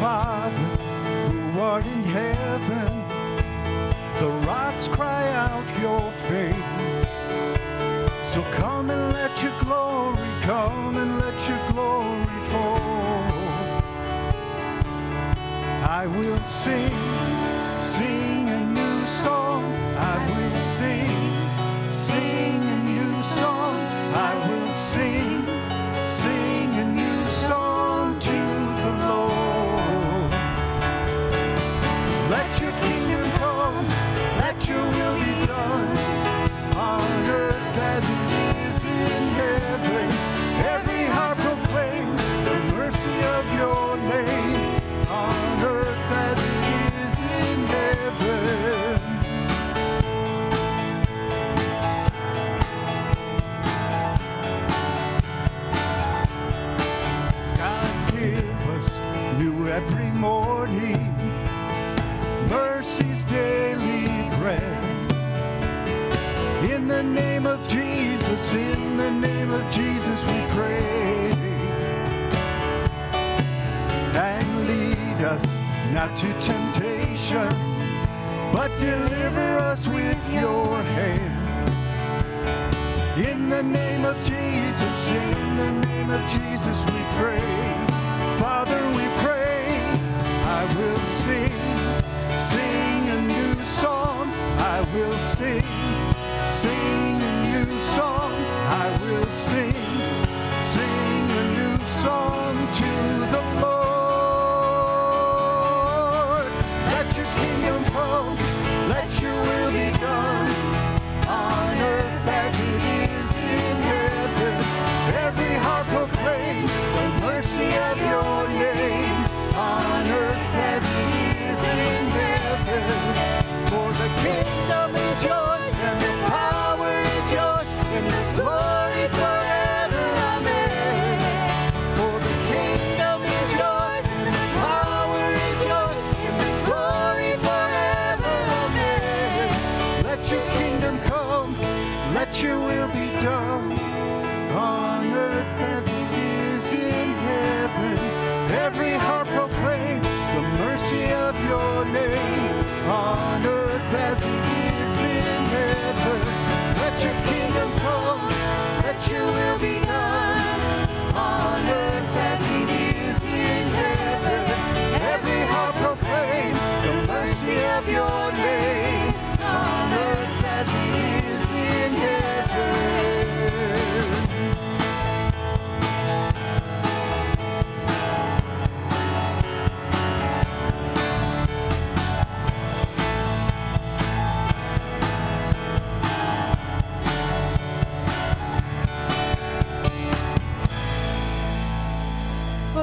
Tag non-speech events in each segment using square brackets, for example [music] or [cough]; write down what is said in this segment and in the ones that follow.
Father who art in heaven. The rocks cry out your fame. So come and let your glory, come and let your glory fall. I will sing, sing lead us not to temptation, but deliver us with your hand. In the name of Jesus, in the name of Jesus we pray. Father, we pray, I will sing, sing a new song. I will sing, sing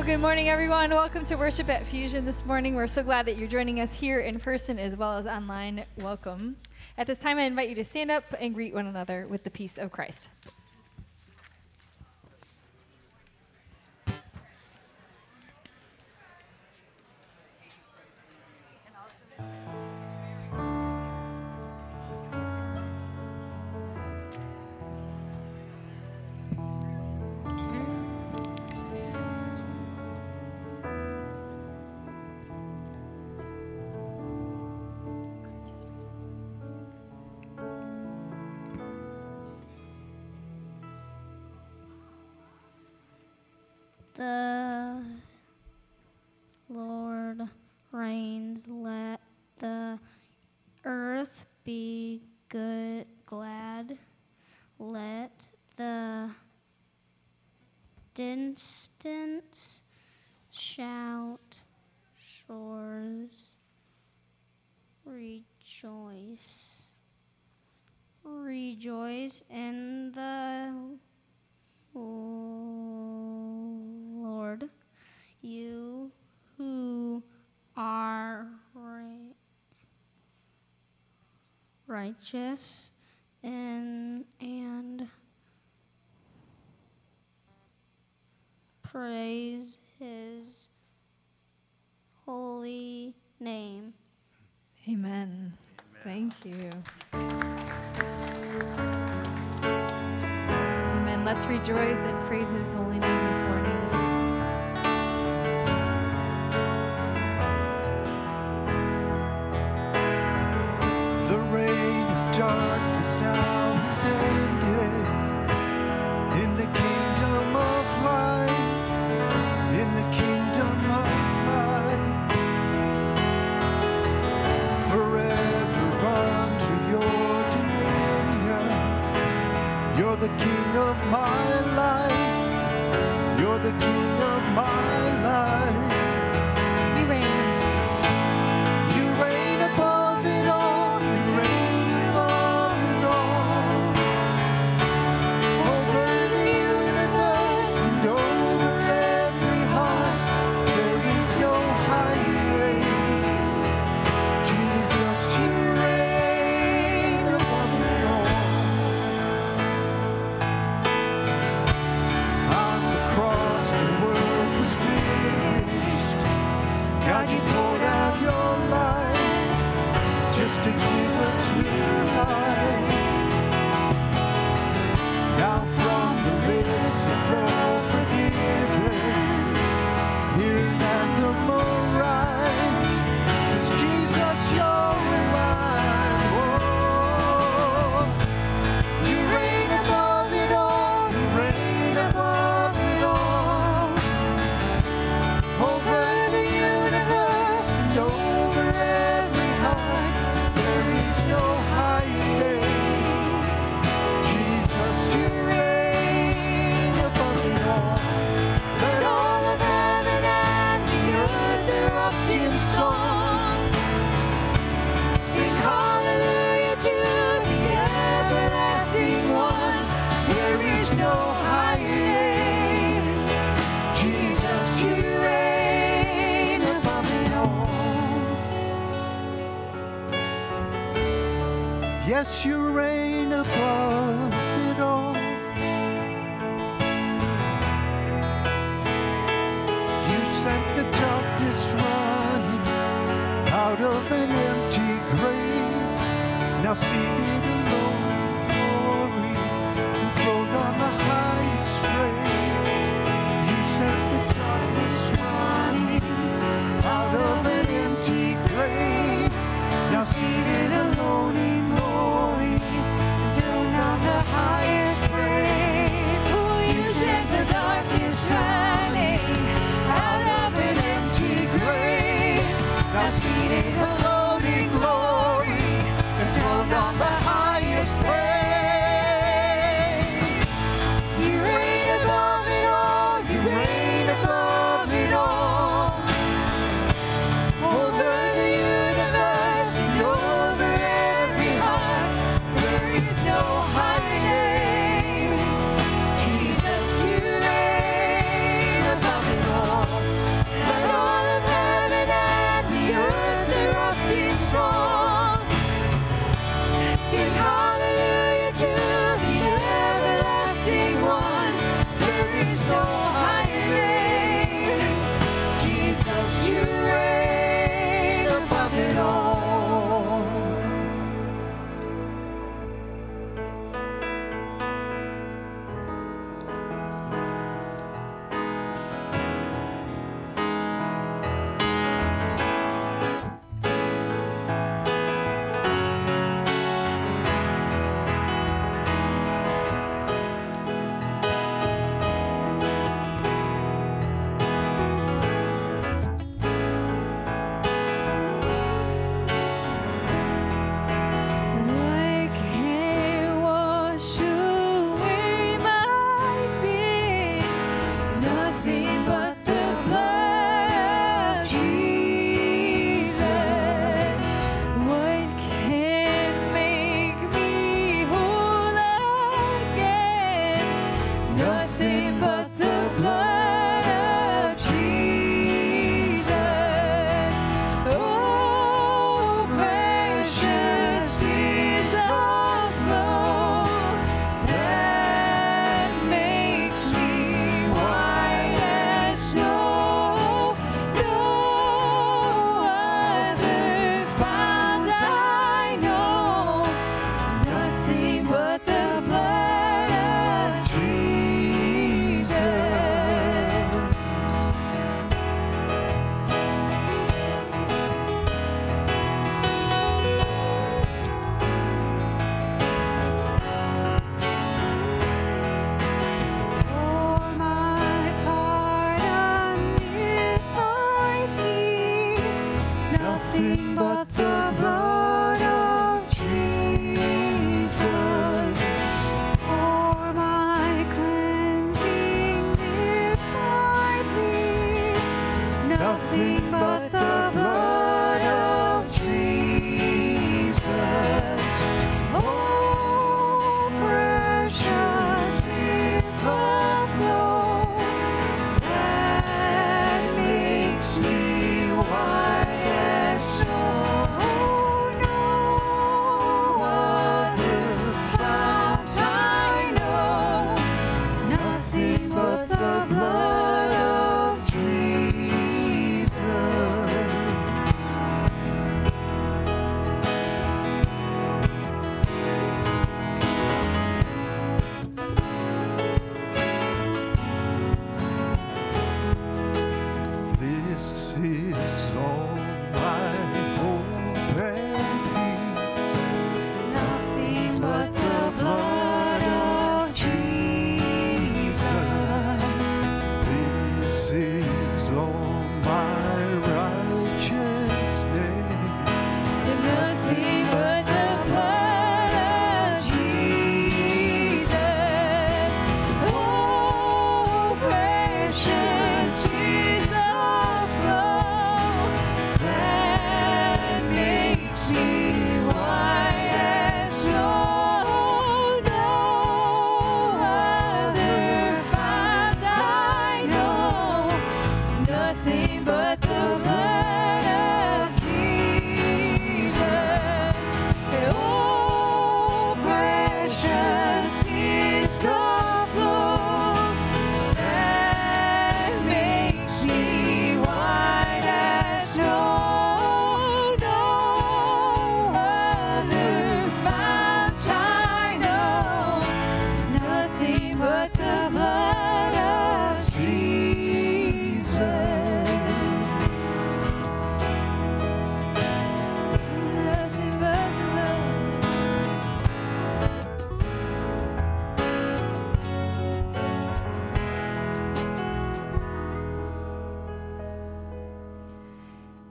good morning, everyone. Welcome to worship at Fusion this morning. We're so glad that you're joining us here in person as well as online. Welcome. At this time, I invite you to stand up and greet one another with the peace of Christ. The Lord reigns. Let the earth be good, glad. Let the distance shout, shores rejoice. Rejoice in the Lord, you who are ri- righteous and, and praise his holy name. Amen. Thank you. Amen. Let's rejoice and praise his holy name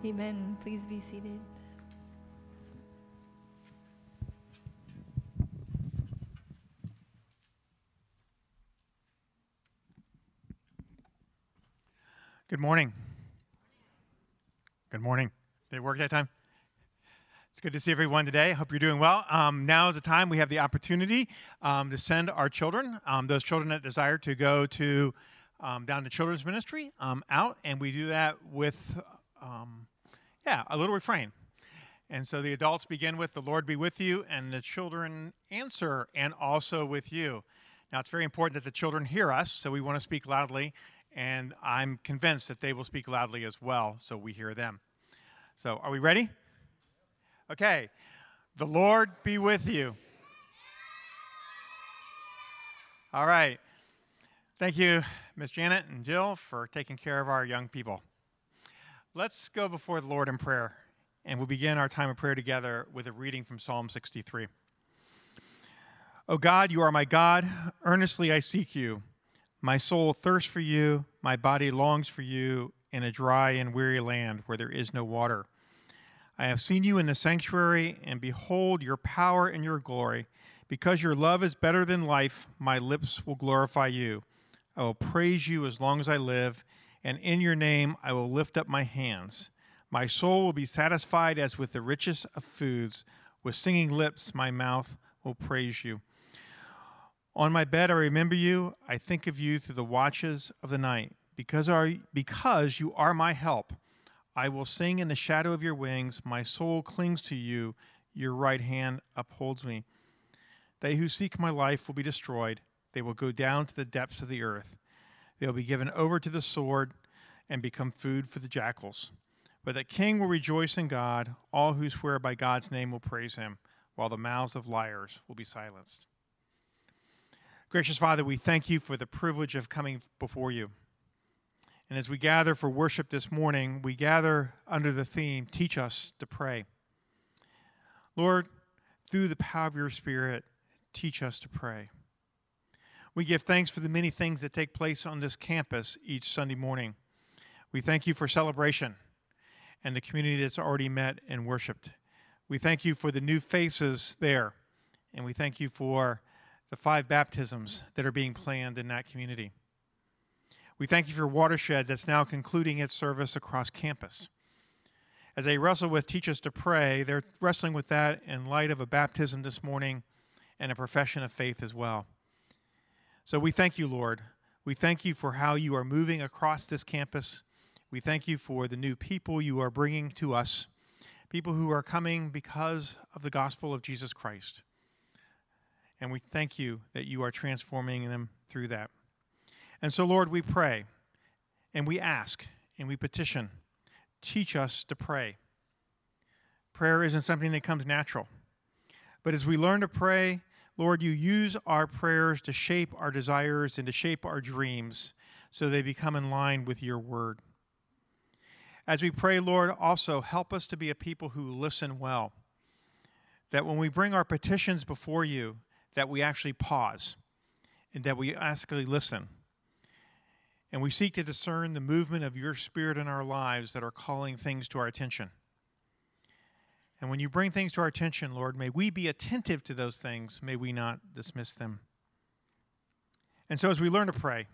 Amen. Please be seated. Good morning. Good morning. Did it work that time? It's good to see everyone today. Hope you're doing well. Um, now is the time we have the opportunity um, to send our children, um, those children that desire to go to um, down to children's ministry, um, out, and we do that with, um, yeah, a little refrain. And so the adults begin with "The Lord be with you," and the children answer, "And also with you." Now it's very important that the children hear us, so we want to speak loudly, and I'm convinced that they will speak loudly as well, so we hear them. So, are we ready? Okay. The Lord be with you. All right. Thank you, Miss Janet and Jill, for taking care of our young people. Let's go before the Lord in prayer, and we'll begin our time of prayer together with a reading from Psalm 63. O God, you are my God. Earnestly I seek you. My soul thirsts for you. My body longs for you in a dry and weary land where there is no water. I have seen you in the sanctuary, and behold your power and your glory. Because your love is better than life, my lips will glorify you. I will praise you as long as I live, and in your name I will lift up my hands. My soul will be satisfied as with the richest of foods. With singing lips, my mouth will praise you. On my bed, I remember you. I think of you through the watches of the night. Because, are, because you are my help, I will sing in the shadow of your wings. My soul clings to you. Your right hand upholds me. They who seek my life will be destroyed. They will go down to the depths of the earth. They will be given over to the sword and become food for the jackals. But the king will rejoice in God. All who swear by God's name will praise him, while the mouths of liars will be silenced. Gracious Father, we thank you for the privilege of coming before you. And as we gather for worship this morning, we gather under the theme Teach Us to Pray. Lord, through the power of your Spirit, teach us to pray. We give thanks for the many things that take place on this campus each Sunday morning. We thank you for celebration. and the community that's already met and worshiped. We thank you for the new faces there, and we thank you for the five baptisms that are being planned in that community. We thank you for Watershed that's now concluding its service across campus. As they wrestle with Teach Us to Pray, they're wrestling with that in light of a baptism this morning and a profession of faith as well. So we thank you, Lord. We thank you for how you are moving across this campus. We thank you for the new people you are bringing to us, people who are coming because of the gospel of Jesus Christ. And we thank you that you are transforming them through that. And so, Lord, we pray and we ask and we petition teach us to pray. Prayer isn't something that comes natural. But as we learn to pray, Lord, you use our prayers to shape our desires and to shape our dreams so they become in line with your word. As we pray, Lord, also help us to be a people who listen well. That when we bring our petitions before you, that we actually pause and that we actually listen and we seek to discern the movement of your spirit in our lives that are calling things to our attention. And when you bring things to our attention, Lord, may we be attentive to those things. May we not dismiss them. And so, as we learn to pray,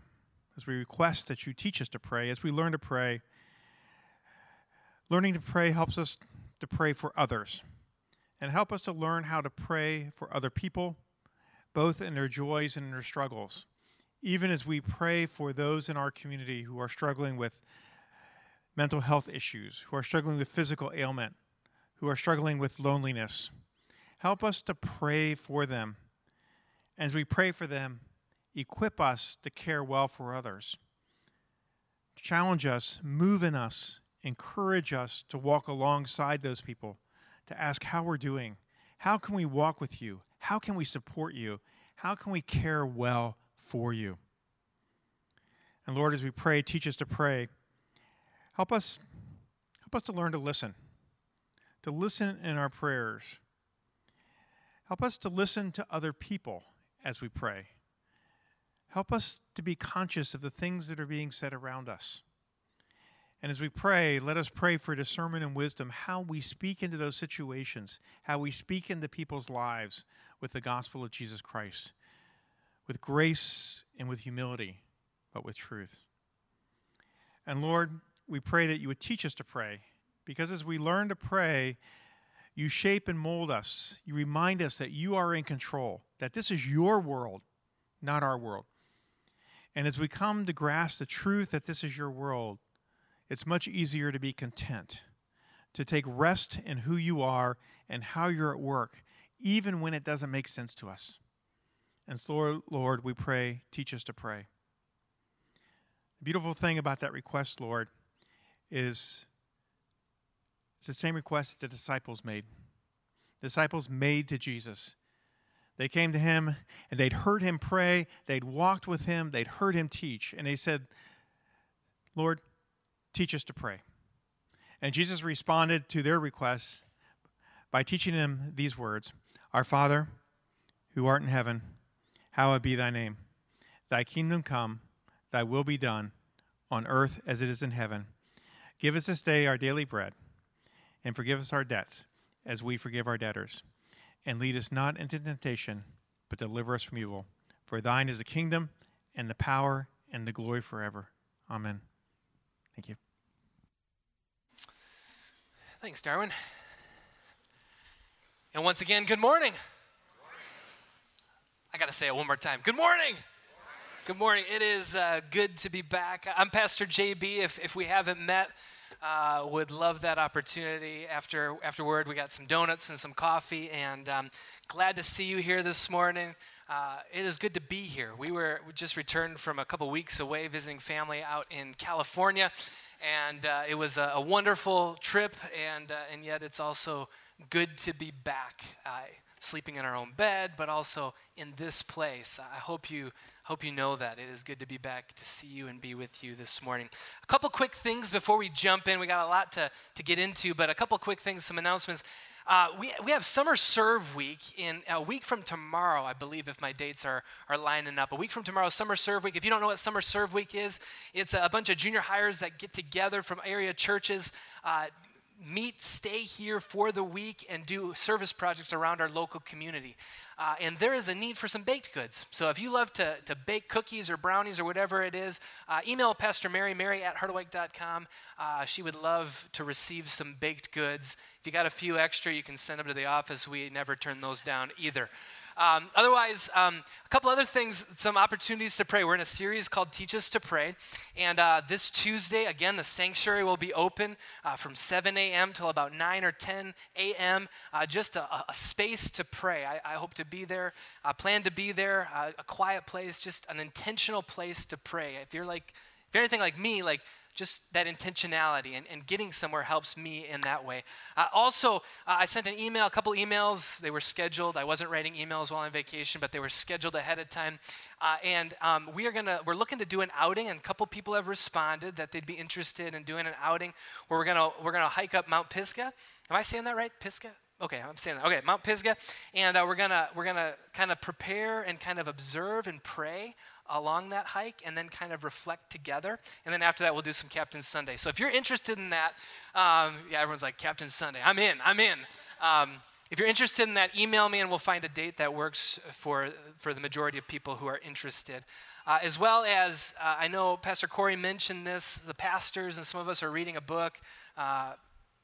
as we request that you teach us to pray, as we learn to pray, learning to pray helps us to pray for others and help us to learn how to pray for other people, both in their joys and in their struggles even as we pray for those in our community who are struggling with mental health issues, who are struggling with physical ailment, who are struggling with loneliness. Help us to pray for them. As we pray for them, equip us to care well for others. Challenge us, move in us, encourage us to walk alongside those people, to ask how we're doing. How can we walk with you? How can we support you? How can we care well for you. And Lord, as we pray, teach us to pray. Help us help us to learn to listen. To listen in our prayers. Help us to listen to other people as we pray. Help us to be conscious of the things that are being said around us. And as we pray, let us pray for discernment and wisdom, how we speak into those situations, how we speak into people's lives with the gospel of Jesus Christ with grace and with humility, but with truth. And Lord, we pray that you would teach us to pray, because as we learn to pray, you shape and mold us. You remind us that you are in control, that this is your world, not our world. And as we come to grasp the truth that this is your world, it's much easier to be content, to take rest in who you are and how you're at work, even when it doesn't make sense to us. And so, Lord, we pray, teach us to pray. The beautiful thing about that request, Lord, is it's the same request that the disciples made. The disciples made to Jesus. They came to him and they'd heard him pray, they'd walked with him, they'd heard him teach, and they said, Lord, teach us to pray. And Jesus responded to their request by teaching them these words Our Father, who art in heaven, hallowed be thy name. Thy kingdom come, thy will be done, on earth as it is in heaven. Give us this day our daily bread, and forgive us our debts, as we forgive our debtors. And lead us not into temptation, but deliver us from evil. For thine is the kingdom, and the power, and the glory forever. Amen. Thank you. Thanks, Darwin. And once again, good morning. I got to say it one more time. Good morning. Good morning. It is uh, good to be back. I'm Pastor JB. If, if we haven't met, uh, would love that opportunity. After afterward, we got some donuts and some coffee, and um, glad to see you here this morning. Uh, it is good to be here. We were we just returned from a couple weeks away visiting family out in California, and uh, it was a, a, wonderful trip. And uh, and yet, it's also good to be back sleeping in our own bed, but also in this place. I hope you hope you know that. It is good to be back to see you and be with you this morning. A couple quick things before we jump in. We got a lot to, to get into, but a couple quick things, some announcements. Uh, we, we have Summer Serve Week in a week from tomorrow, I believe, if my dates are, are lining up. A week from tomorrow, Summer Serve Week. If you don't know what Summer Serve Week is, it's a bunch of junior hires that get together from area churches. Uh, meet, stay here for the week, and do service projects around our local community. Uh, and there is a need for some baked goods. So if you love to, to bake cookies or brownies or whatever it is, uh, email Pastor Mary, mary at harderwyk.com. Uh, she would love to receive some baked goods. If you got a few extra, you can send them to the office. We never turn those down either. Um, otherwise, um, a couple other things, some opportunities to pray. We're in a series called Teach Us to Pray. And uh, this Tuesday, again, the sanctuary will be open uh, from 7 a.m. till about 9 or 10 a.m. Uh, just a, a, space to pray. I, I, hope to be there, I plan to be there, uh, a quiet place, just an intentional place to pray. If you're like, if you're anything like me, like just that intentionality and, and getting somewhere helps me in that way. Uh, also, uh, I sent an email, a couple emails. They were scheduled. I wasn't writing emails while on vacation, but they were scheduled ahead of time. Uh, and um, we are gonna we're looking to do an outing, and a couple people have responded that they'd be interested in doing an outing where we're gonna we're gonna hike up Mount Pisgah. Am I saying that right? Pisgah? Okay, I'm saying that. Okay, Mount Pisgah, and uh, we're gonna we're gonna kind of prepare and kind of observe and pray along that hike and then kind of reflect together. And then after that, we'll do some Captain Sundae. So if you're interested in that, um, yeah, everyone's like, Captain Sundae. I'm in, I'm in. Um, if you're interested in that, email me and we'll find a date that works for, for the majority of people who are interested. Uh, as well as, uh, I know Pastor Corey mentioned this, the pastors and some of us are reading a book.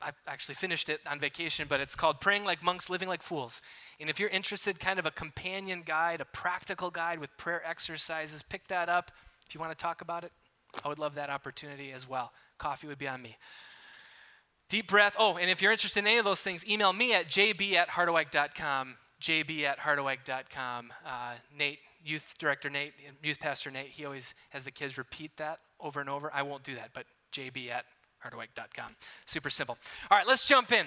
I actually finished it on vacation, but it's called Praying Like Monks, Living Like Fools. And if you're interested, kind of a companion guide, a practical guide with prayer exercises, pick that up. If you want to talk about it, I would love that opportunity as well. Coffee would be on me. Deep breath. Oh, and if you're interested in any of those things, email me at jb at harderwyk.com. jb at harderwyk.com. Uh, Nate, youth director Nate, youth pastor Nate, he always has the kids repeat that over and over. I won't do that, but jb at harderwyk.com. Super simple. All right, let's jump in.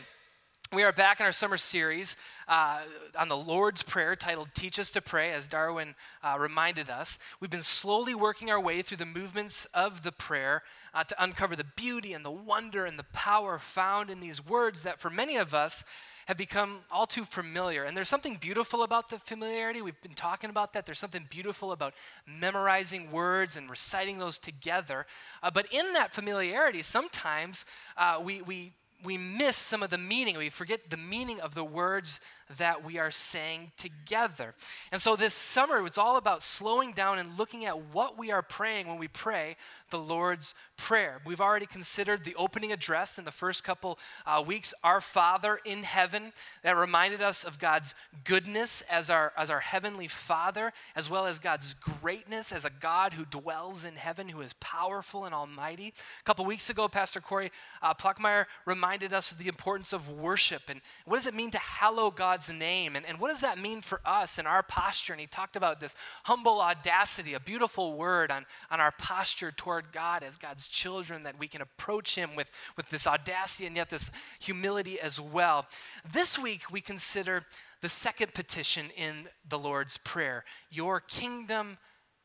We are back in our summer series uh, on the Lord's Prayer titled Teach Us to Pray, as Darwin uh, reminded us. We've been slowly working our way through the movements of the prayer uh, to uncover the beauty and the wonder and the power found in these words that for many of us have become all too familiar. And there's something beautiful about the familiarity. We've been talking about that. There's something beautiful about memorizing words and reciting those together. Uh, but in that familiarity, sometimes uh, we, we we miss some of the meaning. We forget the meaning of the words that we are saying together. And so this summer, it's all about slowing down and looking at what we are praying when we pray the Lord's Prayer. We've already considered the opening address in the first couple uh, weeks, Our Father in Heaven, that reminded us of God's goodness as our, as our Heavenly Father, as well as God's greatness as a God who dwells in heaven, who is powerful and almighty. A couple weeks ago, Pastor Corey uh, Pluckmeyer reminded us of the importance of worship and what does it mean to hallow God's name, and, and what does that mean for us in our posture. And he talked about this humble audacity, a beautiful word on, on our posture toward God as God's children, that we can approach Him with, with this audacity and yet this humility as well. This week, we consider the second petition in the Lord's Prayer Your kingdom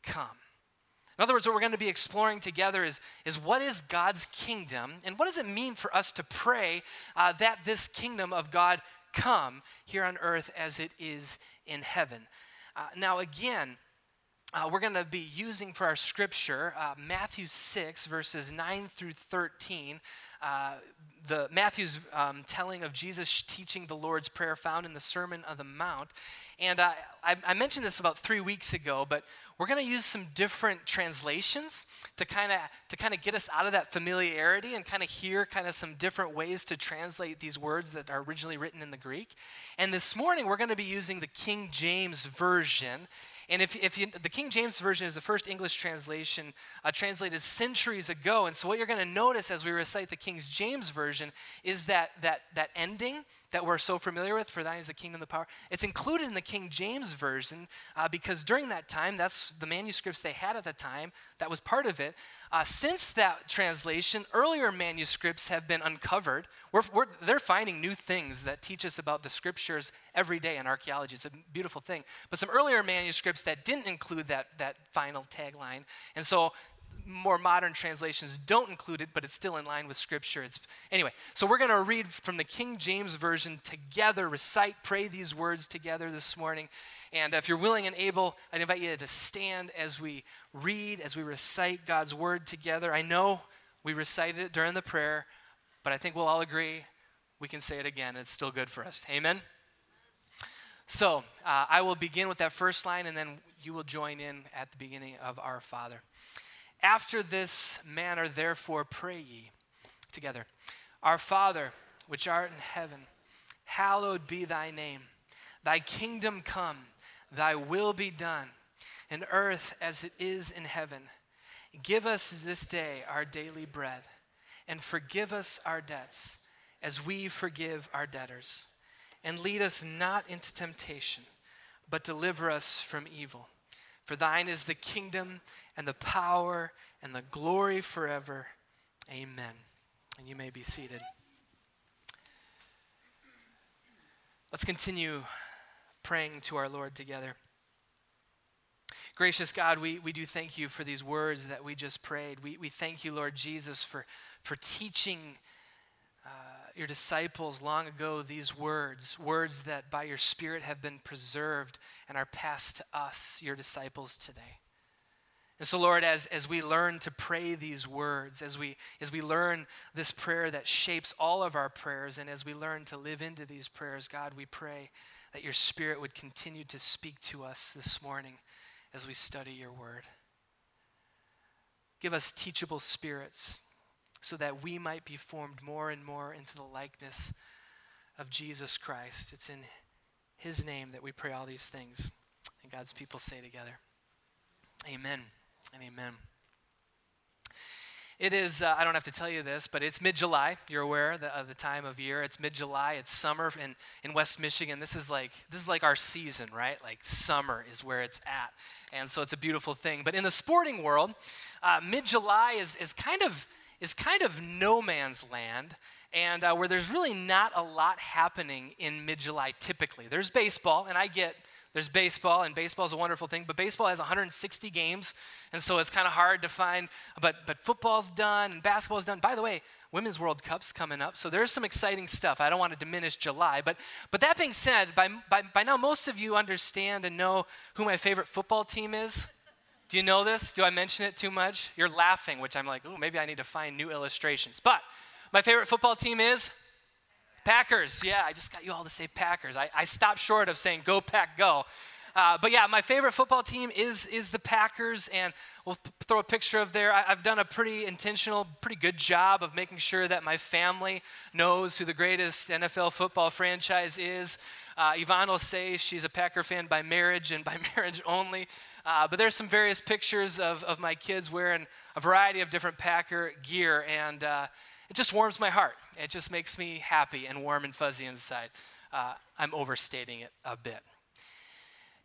come. In other words, what we're going to be exploring together is, is what is God's kingdom and what does it mean for us to pray uh, that this kingdom of God come here on earth as it is in heaven. Uh, now, again, uh, we're going to be using for our scripture uh, Matthew 6, verses 9 through 13. Uh, the Matthew's um, telling of Jesus teaching the Lord's Prayer found in the Sermon on the Mount. And I, I, mentioned this about three weeks ago, but we're going to use some different translations to kind of to kind of get us out of that familiarity and kind of hear kind of some different ways to translate these words that are originally written in the Greek. And this morning we're going to be using the King James version. And if, if you, the King James Version is the first English translation uh, translated centuries ago. And so what you're going to notice as we recite the King James Version is that, that, that ending that we're so familiar with, for thine is the kingdom, the power, it's included in the King James Version uh, because during that time, that's the manuscripts they had at the time, that was part of it. Uh, since that translation, earlier manuscripts have been uncovered. We're, we're, they're finding new things that teach us about the scriptures every day in archaeology. It's a beautiful thing. But some earlier manuscripts that didn't include that, that final tagline. And so more modern translations don't include it, but it's still in line with Scripture. It's, anyway, so we're going to read from the King James Version together, recite, pray these words together this morning. And if you're willing and able, I'd invite you to stand as we read, as we recite God's Word together. I know we recited it during the prayer, but I think we'll all agree we can say it again. It's still good for us. Amen? So uh, I will begin with that first line, and then you will join in at the beginning of Our Father. After this manner, therefore, pray ye together Our Father, which art in heaven, hallowed be thy name. Thy kingdom come, thy will be done, in earth as it is in heaven. Give us this day our daily bread, and forgive us our debts as we forgive our debtors. And lead us not into temptation, but deliver us from evil. For thine is the kingdom and the power and the glory forever. Amen. And you may be seated. Let's continue praying to our Lord together. Gracious God, we, we do thank you for these words that we just prayed. We, we thank you, Lord Jesus, for, for teaching your disciples long ago these words, words that by your Spirit have been preserved and are passed to us, your disciples, today. And so, Lord, as, as we learn to pray these words, as we, as we learn this prayer that shapes all of our prayers, and as we learn to live into these prayers, God, we pray that your Spirit would continue to speak to us this morning as we study your word. Give us teachable spirits so that we might be formed more and more into the likeness of Jesus Christ. It's in his name that we pray all these things. And God's people say together, Amen and amen. It is, uh, I don't have to tell you this, but it's mid July. You're aware of the, of the, time of year. It's mid July. It's summer in, in West Michigan. This is, like, this is like our season, right? Like summer is where it's at. And so it's a beautiful thing. But in the sporting world, uh, mid July is, is, kind of, is kind of no man's land and uh, where there's really not a lot happening in mid July typically. There's baseball, and I get there's baseball, and baseball is a wonderful thing, but baseball has 160 games, and so it's kind of hard to find. But, but football's done, and basketball's done. By the way, Women's World Cup's coming up, so there's some exciting stuff. I don't want to diminish July, but, but that being said, by, by, by now most of you understand and know who my favorite football team is. Do you know this? Do I mention it too much? You're laughing, which I'm like, oh, maybe I need to find new illustrations. But my favorite football team is Packers. Yeah, I just got you all to say Packers. I, I stopped short of saying go, Pack, go. Uh, but yeah, my favorite football team is is the Packers, and we'll p- throw a picture of there. I, have done a pretty intentional, pretty good job of making sure that my family knows who the greatest NFL football franchise is. Uh, Yvonne will say she's a Packer fan by marriage and by [laughs] marriage only. Uh, but there's some various pictures of, of my kids wearing a variety of different Packer gear, and uh, it just warms my heart. It just makes me happy and warm and fuzzy inside. Uh, I'm overstating it a bit.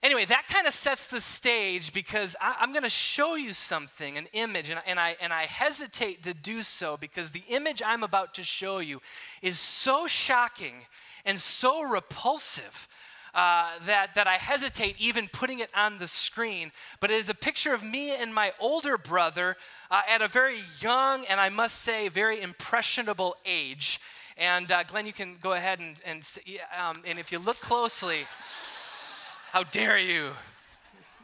Anyway, that kind of sets the stage because I, am going to show you something, an image, and, and, I, and I hesitate to do so because the image I'm about to show you is so shocking and so repulsive uh, that, that I hesitate even putting it on the screen. But it is a picture of me and my older brother uh, at a very young and I must say very impressionable age. And uh, Glenn, you can go ahead and, and, um, and if you look closely, how dare you?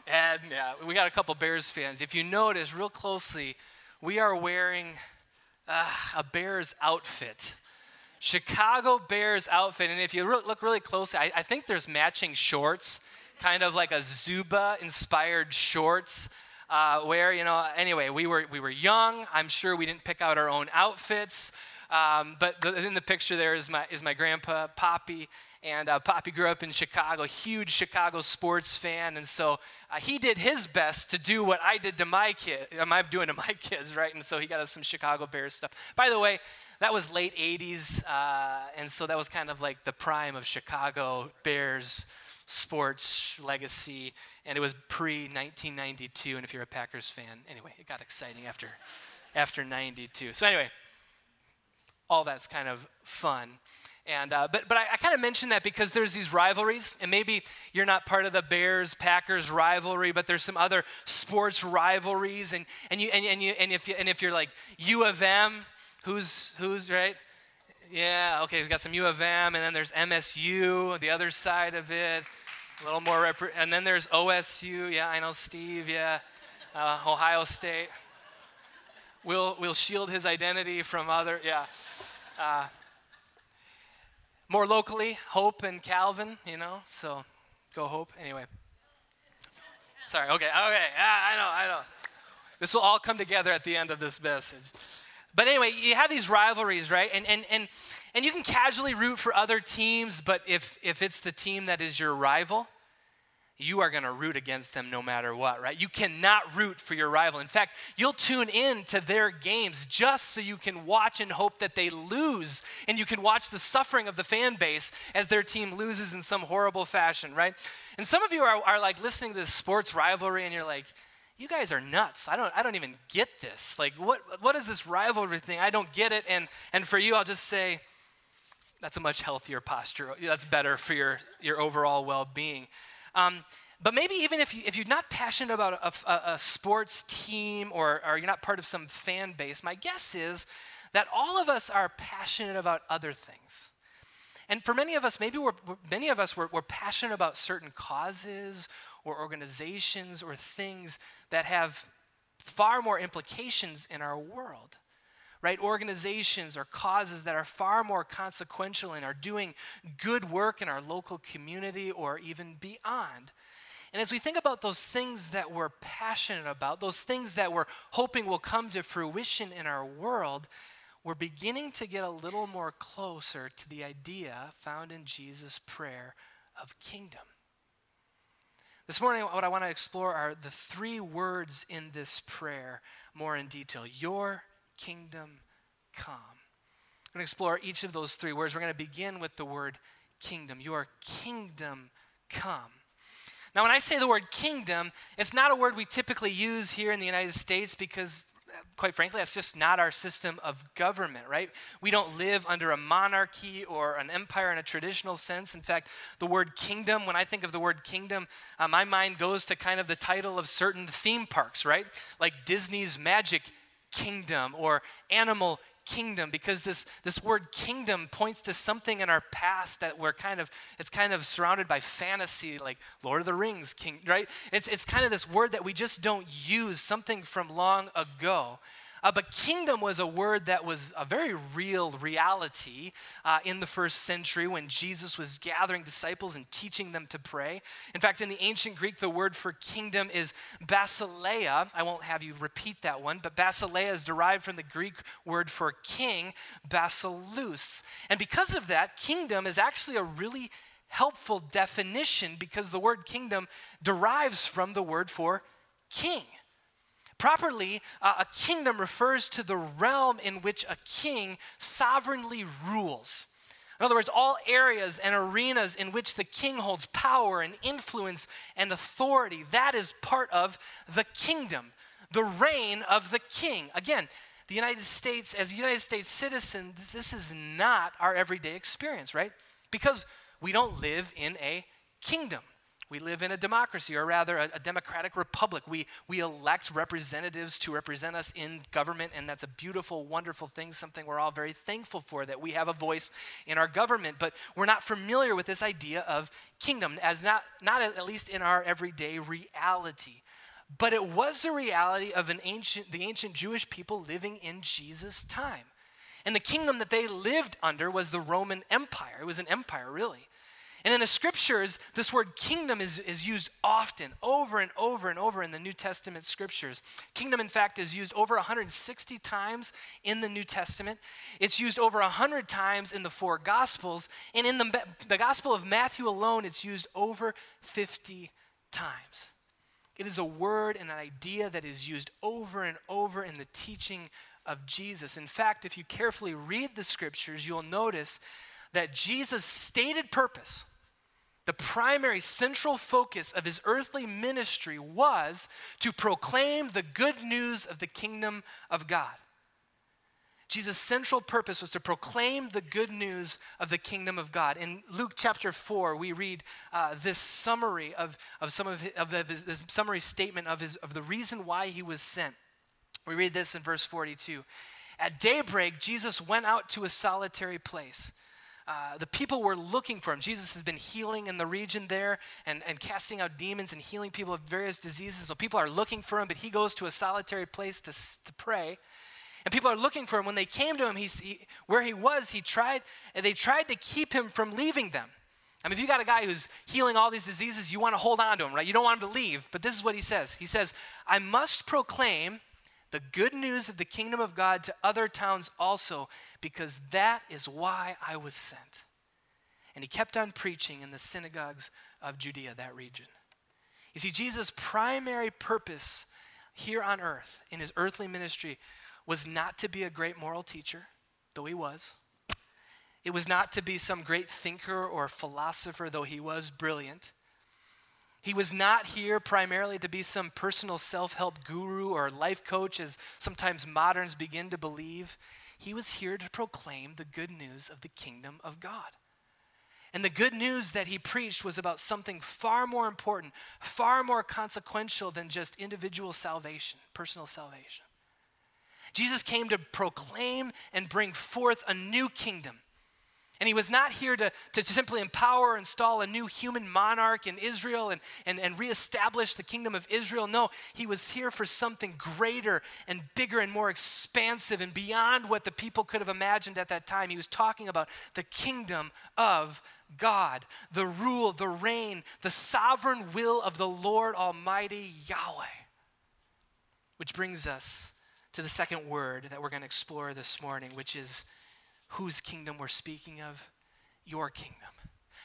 And yeah, we got a couple Bears fans. If you notice real closely, we are wearing uh, a Bears outfit. Chicago Bears outfit. And if you look really closely, I, I, think there's matching shorts, kind of like a Zubaz inspired shorts. Uh, where, you know, anyway, we were, we were young. I'm sure we didn't pick out our own outfits. Um, but the, in the picture there is my, is my grandpa, Poppy. And uh, Poppy grew up in Chicago, huge Chicago sports fan. And so uh, he did his best to do what I did to my kid, am doing to my [laughs] kids, right? And so he got us some Chicago Bears stuff. By the way, that was late 80s, uh, and so that was kind of like the prime of Chicago Bears sports legacy, and it was pre 1992. And if you're a Packers fan, anyway, it got exciting after after 92. So anyway, all that's kind of fun. And, uh, but but I, I kind of mentioned that because there's these rivalries, and maybe you're not part of the Bears Packers rivalry, but there's some other sports rivalries, and and you and, and you and if you, and if you're like U of M, Who's, who's, right? Yeah, okay, we've got some U of M, and then there's MSU, the other side of it, a little more, rep- and then there's OSU, yeah, I know Steve, yeah, uh, Ohio State. We'll, we'll shield his identity from other, yeah. Uh, more locally, Hope and Calvin, you know, so go Hope. Anyway. Sorry, okay, okay, yeah, I know, I know. This will all come together at the end of this message. But anyway, you have these rivalries, right? And, and, and, and you can casually root for other teams, but if, if it's the team that is your rival, you are going to root against them no matter what, right? You cannot root for your rival. In fact, you'll tune in to their games just so you can watch and hope that they lose, and you can watch the suffering of the fan base as their team loses in some horrible fashion, right? And some of you are, are like listening to this sports rivalry, and you're like, you guys are nuts. I don't, I don't even get this. Like, what, what is this rivalry thing? I don't get it. And, and for you, I'll just say, that's a much healthier posture. That's better for your, your overall well being. Um, but maybe even if, you, if you're not passionate about a, a, a sports team or, or you're not part of some fan base, my guess is that all of us are passionate about other things. And for many of us, maybe we're, many of us, we're, we're passionate about certain causes or organizations or things that have far more implications in our world right? Organizations or causes that are far more consequential and are doing good work in our local community or even beyond. And as we think about those things that we're passionate about, those things that we're hoping will come to fruition in our world, we're beginning to get a little more closer to the idea found in Jesus' prayer of kingdom. This morning, what I want to explore are the three words in this prayer more in detail Your kingdom come. I'm going to explore each of those three words. We're going to begin with the word kingdom. Your kingdom come. Now, when I say the word kingdom, it's not a word we typically use here in the United States because, quite frankly, that's just not our system of government, right? We don't live under a monarchy or an empire in a traditional sense. In fact, the word kingdom, when I think of the word kingdom, uh, my mind goes to kind of the title of certain theme parks, right? Like Disney's Magic kingdom or animal kingdom because this, this word kingdom points to something in our past that we're kind of it's kind of surrounded by fantasy like lord of the rings king right? It's, it's kind of this word that we just don't use something from long ago uh, but kingdom was a word that was a very real reality uh, in the first century when Jesus was gathering disciples and teaching them to pray. In fact, in the ancient Greek, the word for kingdom is basileia. I won't have you repeat that one, but basileia is derived from the Greek word for king, basileus. And because of that, kingdom is actually a really helpful definition because the word kingdom derives from the word for king. Properly, uh, a kingdom refers to the realm in which a king sovereignly rules. In other words, all areas and arenas in which the king holds power and influence and authority, that is part of the kingdom, the reign of the king. Again, the United States, as United States citizens, this is not our everyday experience, right? Because we don't live in a kingdom. We live in a democracy, or rather, a, a, democratic republic. We, we elect representatives to represent us in government, and that's a beautiful, wonderful thing, something we're all very thankful for that we have a voice in our government. But we're not familiar with this idea of kingdom, as not, not at least in our everyday reality. But it was the reality of an ancient, the ancient Jewish people living in Jesus' time. And the kingdom that they lived under was the Roman Empire. It was an empire, really. And in the scriptures, this word kingdom is, is used often, over and over and over in the New Testament scriptures. Kingdom, in fact, is used over 160 times in the New Testament. It's used over 100 times in the four Gospels. And in the, the Gospel of Matthew alone, it's used over 50 times. It is a word and an idea that is used over and over in the teaching of Jesus. In fact, if you carefully read the scriptures, you'll notice that Jesus' stated purpose the primary central focus of his earthly ministry was to proclaim the good news of the kingdom of God. Jesus' central purpose was to proclaim the good news of the kingdom of God. In Luke chapter 4, we read uh, this summary of, of some of, his, of his, this summary statement of, his, of the reason why he was sent. We read this in verse 42. At daybreak, Jesus went out to a solitary place uh, the people were looking for him. Jesus has been healing in the region there and, and casting out demons and healing people of various diseases. So people are looking for him, but he goes to a solitary place to, to pray. And people are looking for him. When they came to him, he's, he, where he was, he tried, they tried to keep him from leaving them. I mean, if you got a guy who's healing all these diseases, you want to hold on to him, right? You don't want him to leave. But this is what he says He says, I must proclaim the good news of the kingdom of God to other towns also, because that is why I was sent. And he kept on preaching in the synagogues of Judea, that region. You see, Jesus' primary purpose here on earth, in his earthly ministry, was not to be a great moral teacher, though he was. It was not to be some great thinker or philosopher, though he was brilliant. He was not here primarily to be some personal self help guru or life coach, as sometimes moderns begin to believe. He was here to proclaim the good news of the kingdom of God. And the good news that he preached was about something far more important, far more consequential than just individual salvation, personal salvation. Jesus came to proclaim and bring forth a new kingdom. And he was not here to, to simply empower or install a new human monarch in Israel and, and, and reestablish the kingdom of Israel. No, he was here for something greater and bigger and more expansive and beyond what the people could have imagined at that time. He was talking about the kingdom of God, the rule, the reign, the sovereign will of the Lord Almighty Yahweh. Which brings us to the second word that we're going to explore this morning, which is whose kingdom we're speaking of? Your kingdom.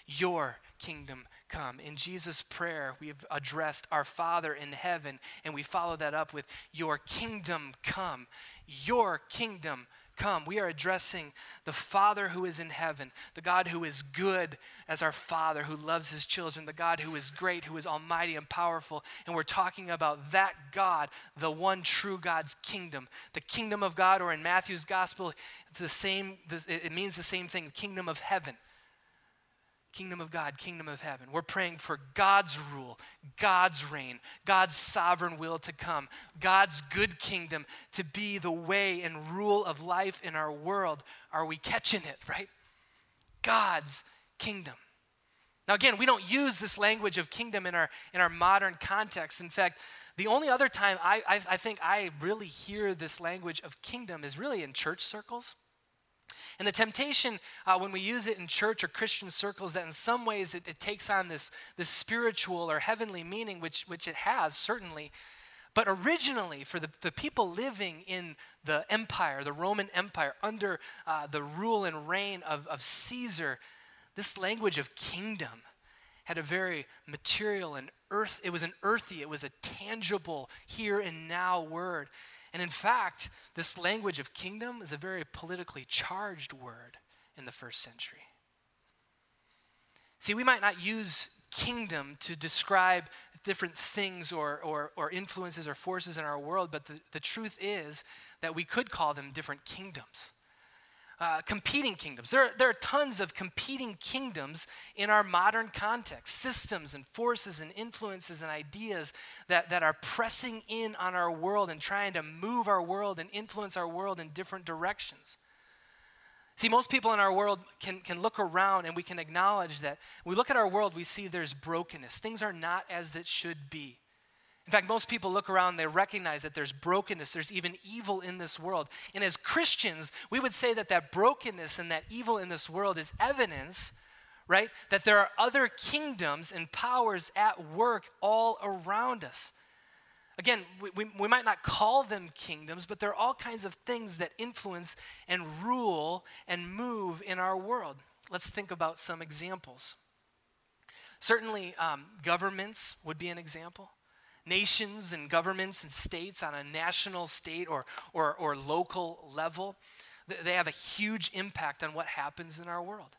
Your kingdom come. In Jesus' prayer, we've addressed our Father in heaven, and we follow that up with Your kingdom come. Your kingdom come. We are addressing the Father who is in heaven, the God who is good as our Father, who loves his children, the God who is great, who is almighty and powerful. And we're talking about that God, the one true God's kingdom. The kingdom of God, or in Matthew's gospel, it's the same, it means the same thing, the kingdom of heaven. Kingdom of God, kingdom of heaven. We're praying for God's rule, God's reign, God's sovereign will to come, God's good kingdom to be the way and rule of life in our world. Are we catching it, right? God's kingdom. Now, again, we don't use this language of kingdom in our, in our modern context. In fact, the only other time I, I, I think I really hear this language of kingdom is really in church circles. And the temptation uh, when we use it in church or Christian circles that in some ways it, it takes on this, this spiritual or heavenly meaning, which, which it has, certainly. But originally, for the, the people living in the empire, the Roman Empire, under uh, the rule and reign of, of Caesar, this language of kingdom had a very material and earth, it was an earthy, it was a tangible here and now word. And in fact, this language of kingdom is a very politically charged word in the first century. See, we might not use kingdom to describe different things or, or, or influences or forces in our world, but the, the truth is that we could call them different kingdoms uh, competing kingdoms. There, there are tons of competing kingdoms in our modern context systems and forces and influences and ideas that, that are pressing in on our world and trying to move our world and influence our world in different directions. See, most people in our world can, can look around and we can acknowledge that we look at our world, we see there's brokenness. Things are not as it should be. In fact, most people look around, they recognize that there's brokenness, there's even evil in this world. And as Christians, we would say that that brokenness and that evil in this world is evidence, right, that there are other kingdoms and powers at work all around us. Again, we, we, we, might not call them kingdoms, but there are all kinds of things that influence and rule and move in our world. Let's think about some examples. Certainly, um, governments would be an example nations and governments and states on a national, state, or, or, or local level, they have a huge impact on what happens in our world.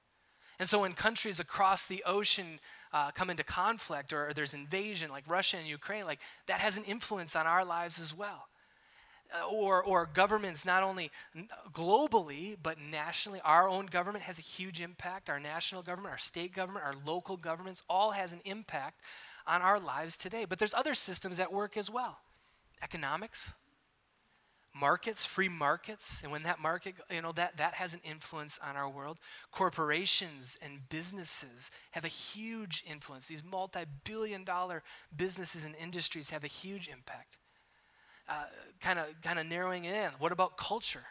And so, when countries across the ocean uh, come into conflict or, there's invasion, like Russia and Ukraine, like that has an influence on our lives as well. Uh, or, or governments, not only globally, but nationally, our own government has a huge impact. Our national government, our state government, our local governments all has an impact on our lives today. But there's other systems at work as well economics, markets, free markets, and when that market, you know, that, that has an influence on our world. Corporations and businesses have a huge influence. These multi billion dollar businesses and industries have a huge impact. kind of kind of narrowing in. What about culture?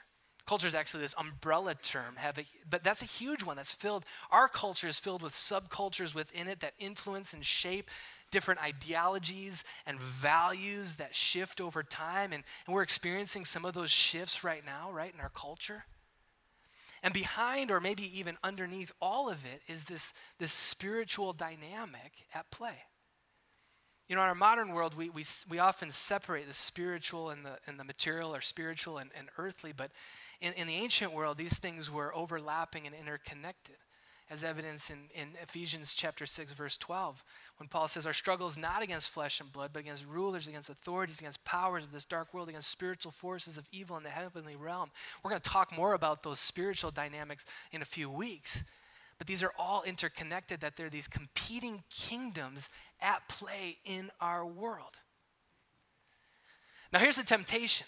Culture is actually this umbrella term, a, but that's a huge one that's filled. Our culture is filled with subcultures within it that influence and shape different ideologies and values that shift over time. And, and we're experiencing some of those shifts right now, right, in our culture. And behind, or maybe even underneath all of it, is this, this spiritual dynamic at play. You know, in our modern world, we, we, we often separate the spiritual and the, and the material, or spiritual and, and earthly, but in, in the ancient world, these things were overlapping and interconnected, as evidence in, in Ephesians chapter 6, verse 12, when Paul says, Our struggle is not against flesh and blood, but against rulers, against authorities, against powers of this dark world, against spiritual forces of evil in the heavenly realm. We're going to talk more about those spiritual dynamics in a few weeks. But these are all interconnected, that there are these competing kingdoms at play in our world. Now, here's the temptation.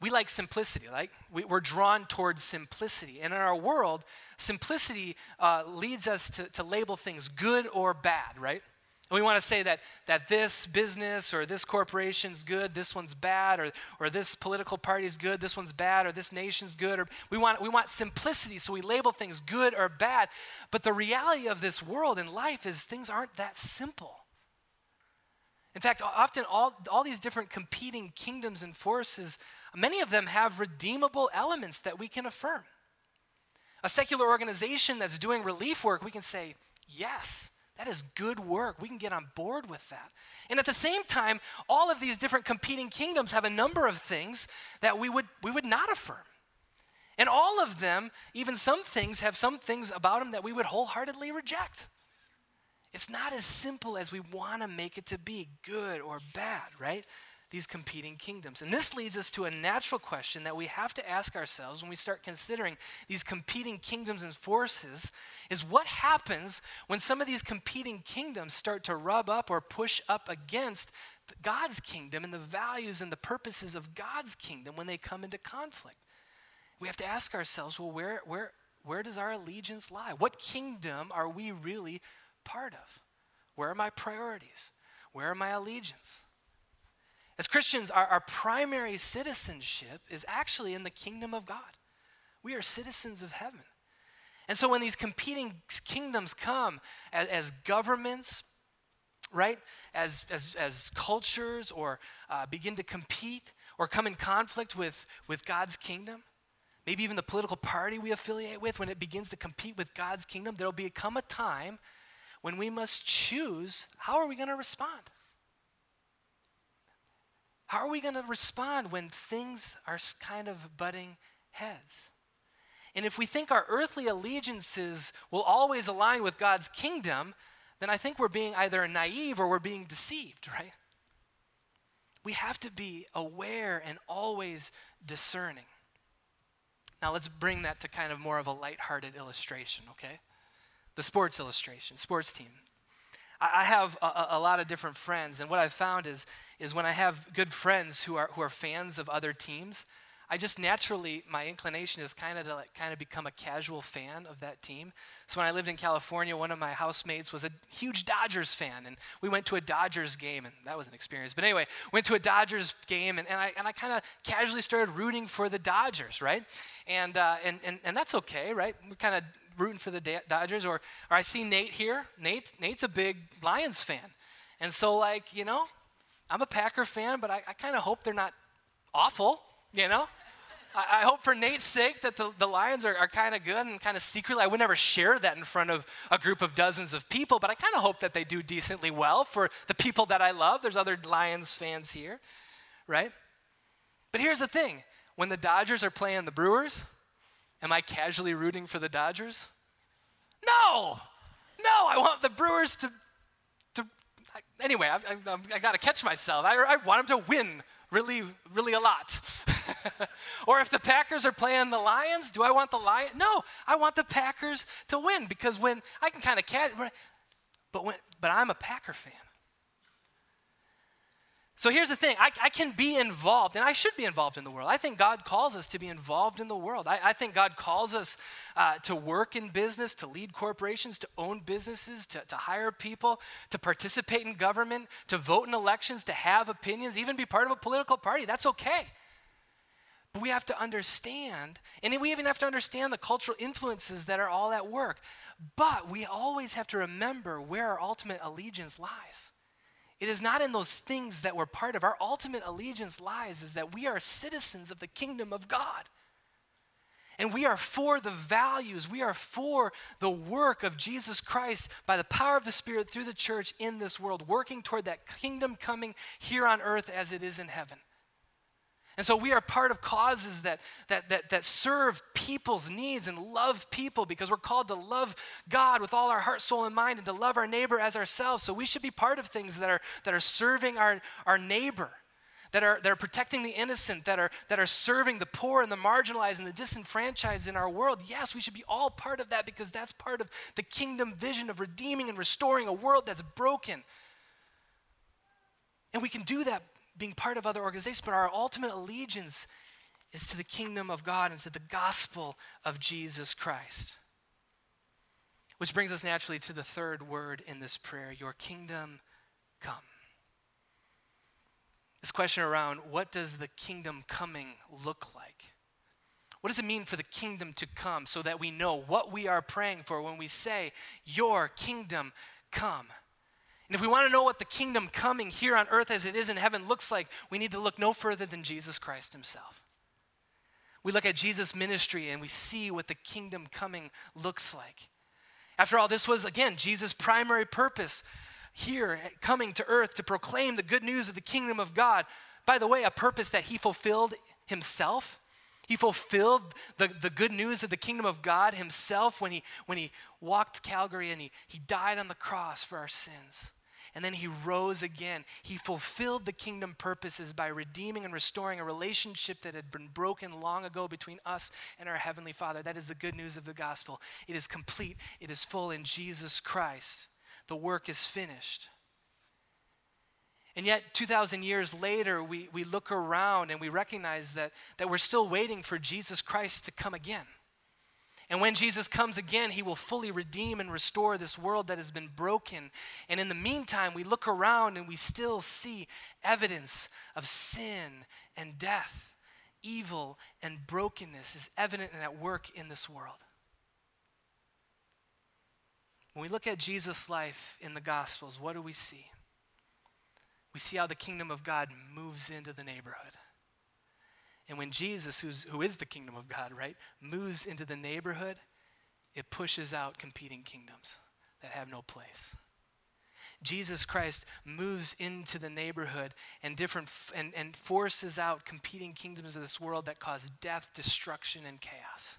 We like simplicity, right? We, are drawn towards simplicity. And in our world, simplicity uh, leads us to, to label things good or bad, right? And we want to say that, that this business or this corporation's good, this one's bad, or, or this political party's good, this one's bad, or this nation's good. Or we want, we want simplicity, so we label things good or bad. But the reality of this world and life is things aren't that simple. In fact, often all, all these different competing kingdoms and forces, many of them have redeemable elements that we can affirm. A secular organization that's doing relief work, we can say, yes, that is good work. We can get on board with that. And at the same time, all of these different competing kingdoms have a number of things that we would, we would not affirm. And all of them, even some things, have some things about them that we would wholeheartedly reject. It's not as simple as we want to make it to be good or bad, right? These competing kingdoms. And this leads us to a natural question that we have to ask ourselves when we start considering these competing kingdoms and forces is what happens when some of these competing kingdoms start to rub up or push up against God's kingdom and the values and the purposes of God's kingdom when they come into conflict? We have to ask ourselves, well, where, where, where does our allegiance lie? What kingdom are we really part of? Where are my priorities? Where are my allegiance? As Christians, our, our primary citizenship is actually in the kingdom of God. We are citizens of heaven. And so when these competing kingdoms come as, as governments, right, as, as, as cultures, or uh, begin to compete or come in conflict with, with God's kingdom, maybe even the political party we affiliate with, when it begins to compete with God's kingdom, there will become a time when we must choose how are we going to respond? How are we going to respond when things are kind of butting heads? And if we think our earthly allegiances will always align with God's kingdom, then I think we're being either naive or we're being deceived, [laughs] right? We have to be aware and always discerning. Now let's bring that to kind of more of a lighthearted illustration, okay? The sports illustration, sports team. I have a, a, lot of different friends, and what I've found is, is when I have good friends who are, who are fans of other teams, I just naturally, my inclination is kind of to like, kind of become a casual fan of that team. So when I lived in California, one of my housemates was a huge Dodgers fan, and we went to a Dodgers game, and that was an experience. But anyway, went to a Dodgers game, and, and I, and I kind of casually started rooting for the Dodgers, right? And, uh, and, and, and that's okay, right? We kind of rooting for the Dodgers, or, or I see Nate here. Nate, Nate's a big Lions fan. And so, like, you know, I'm a Packer fan, but I, I kind of hope they're not awful, you know? I, I hope for Nate's sake that the, the Lions are, are kind of good and kind of secretly, I would never share that in front of a group of dozens of people, but I kind of hope that they do decently well for the people that I love. There's other Lions fans here, right? But here's the thing when the Dodgers are playing the Brewers, Am I casually rooting for the Dodgers? No, no, I want the Brewers to. to anyway, I, I, I got to catch myself. I, I want them to win really, really a lot. [laughs] or if the Packers are playing the Lions, do I want the Lions? No, I want the Packers to win because when I can kind of catch, but when, but I'm a Packer fan. So here's the thing I, I, can be involved, and I should be involved in the world. I think God calls us to be involved in the world. I, I think God calls us uh, to work in business, to lead corporations, to own businesses, to, to hire people, to participate in government, to vote in elections, to have opinions, even be part of a political party. That's okay. But we have to understand, and we even have to understand the cultural influences that are all at work. But we always have to remember where our ultimate allegiance lies. It is not in those things that we're part of. Our ultimate allegiance lies is that we are citizens of the kingdom of God. And we are for the values, we are for the work of Jesus Christ by the power of the Spirit through the church in this world, working toward that kingdom coming here on earth as it is in heaven. And so we are part of causes that, that, that, that serve people's needs and love people because we're called to love God with all our heart, soul, and mind and to love our neighbor as ourselves. So we should be part of things that are, that are serving our, our neighbor, that are, that are protecting the innocent, that are, that are serving the poor and the marginalized and the disenfranchised in our world. Yes, we should be all part of that because that's part of the kingdom vision of redeeming and restoring a world that's broken. And we can do that being part of other organizations, but our ultimate allegiance is to the kingdom of God and to the gospel of Jesus Christ. Which brings us naturally to the third word in this prayer Your kingdom come. This question around what does the kingdom coming look like? What does it mean for the kingdom to come so that we know what we are praying for when we say, Your kingdom come? And if we want to know what the kingdom coming here on earth as it is in heaven looks like, we need to look no further than Jesus Christ himself. We look at Jesus' ministry and we see what the kingdom coming looks like. After all, this was, again, Jesus' primary purpose here coming to earth to proclaim the good news of the kingdom of God. By the way, a purpose that he fulfilled himself. He fulfilled the, the good news of the kingdom of God himself when he, when he walked Calvary and he, he died on the cross for our sins and then he rose again. He fulfilled the kingdom purposes by redeeming and restoring a relationship that had been broken long ago between us and our Heavenly Father. That is the good news of the gospel. It is complete, it is full in Jesus Christ. The work is finished. And yet, 2,000 years later, we, we look around and we recognize that, that we're still waiting for Jesus Christ to come again. And when Jesus comes again, he will fully redeem and restore this world that has been broken. And in the meantime, we look around and we still see evidence of sin and death. Evil and brokenness is evident and at work in this world. When we look at Jesus' life in the Gospels, what do we see? We see how the kingdom of God moves into the neighborhood. And when Jesus, who's, who is the kingdom of God, right, moves into the neighborhood, it pushes out competing kingdoms that have no place. Jesus Christ moves into the neighborhood and different and, and forces out competing kingdoms of this world that cause death, destruction, and chaos.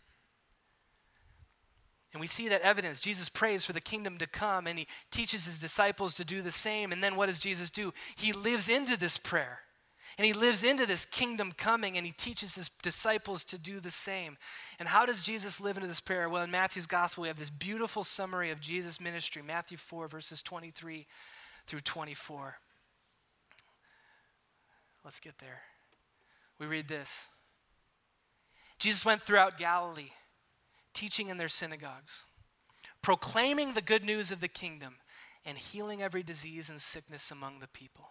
And we see that evidence. Jesus prays for the kingdom to come and he teaches his disciples to do the same. And then what does Jesus do? He lives into this prayer. And he lives into this kingdom coming and he teaches his disciples to do the same. And how does Jesus live into this prayer? Well, in Matthew's gospel, we have this beautiful summary of Jesus' ministry, Matthew 4, verses 23 through 24. Let's get there. We read this Jesus went throughout Galilee, teaching in their synagogues, proclaiming the good news of the kingdom, and healing every disease and sickness among the people.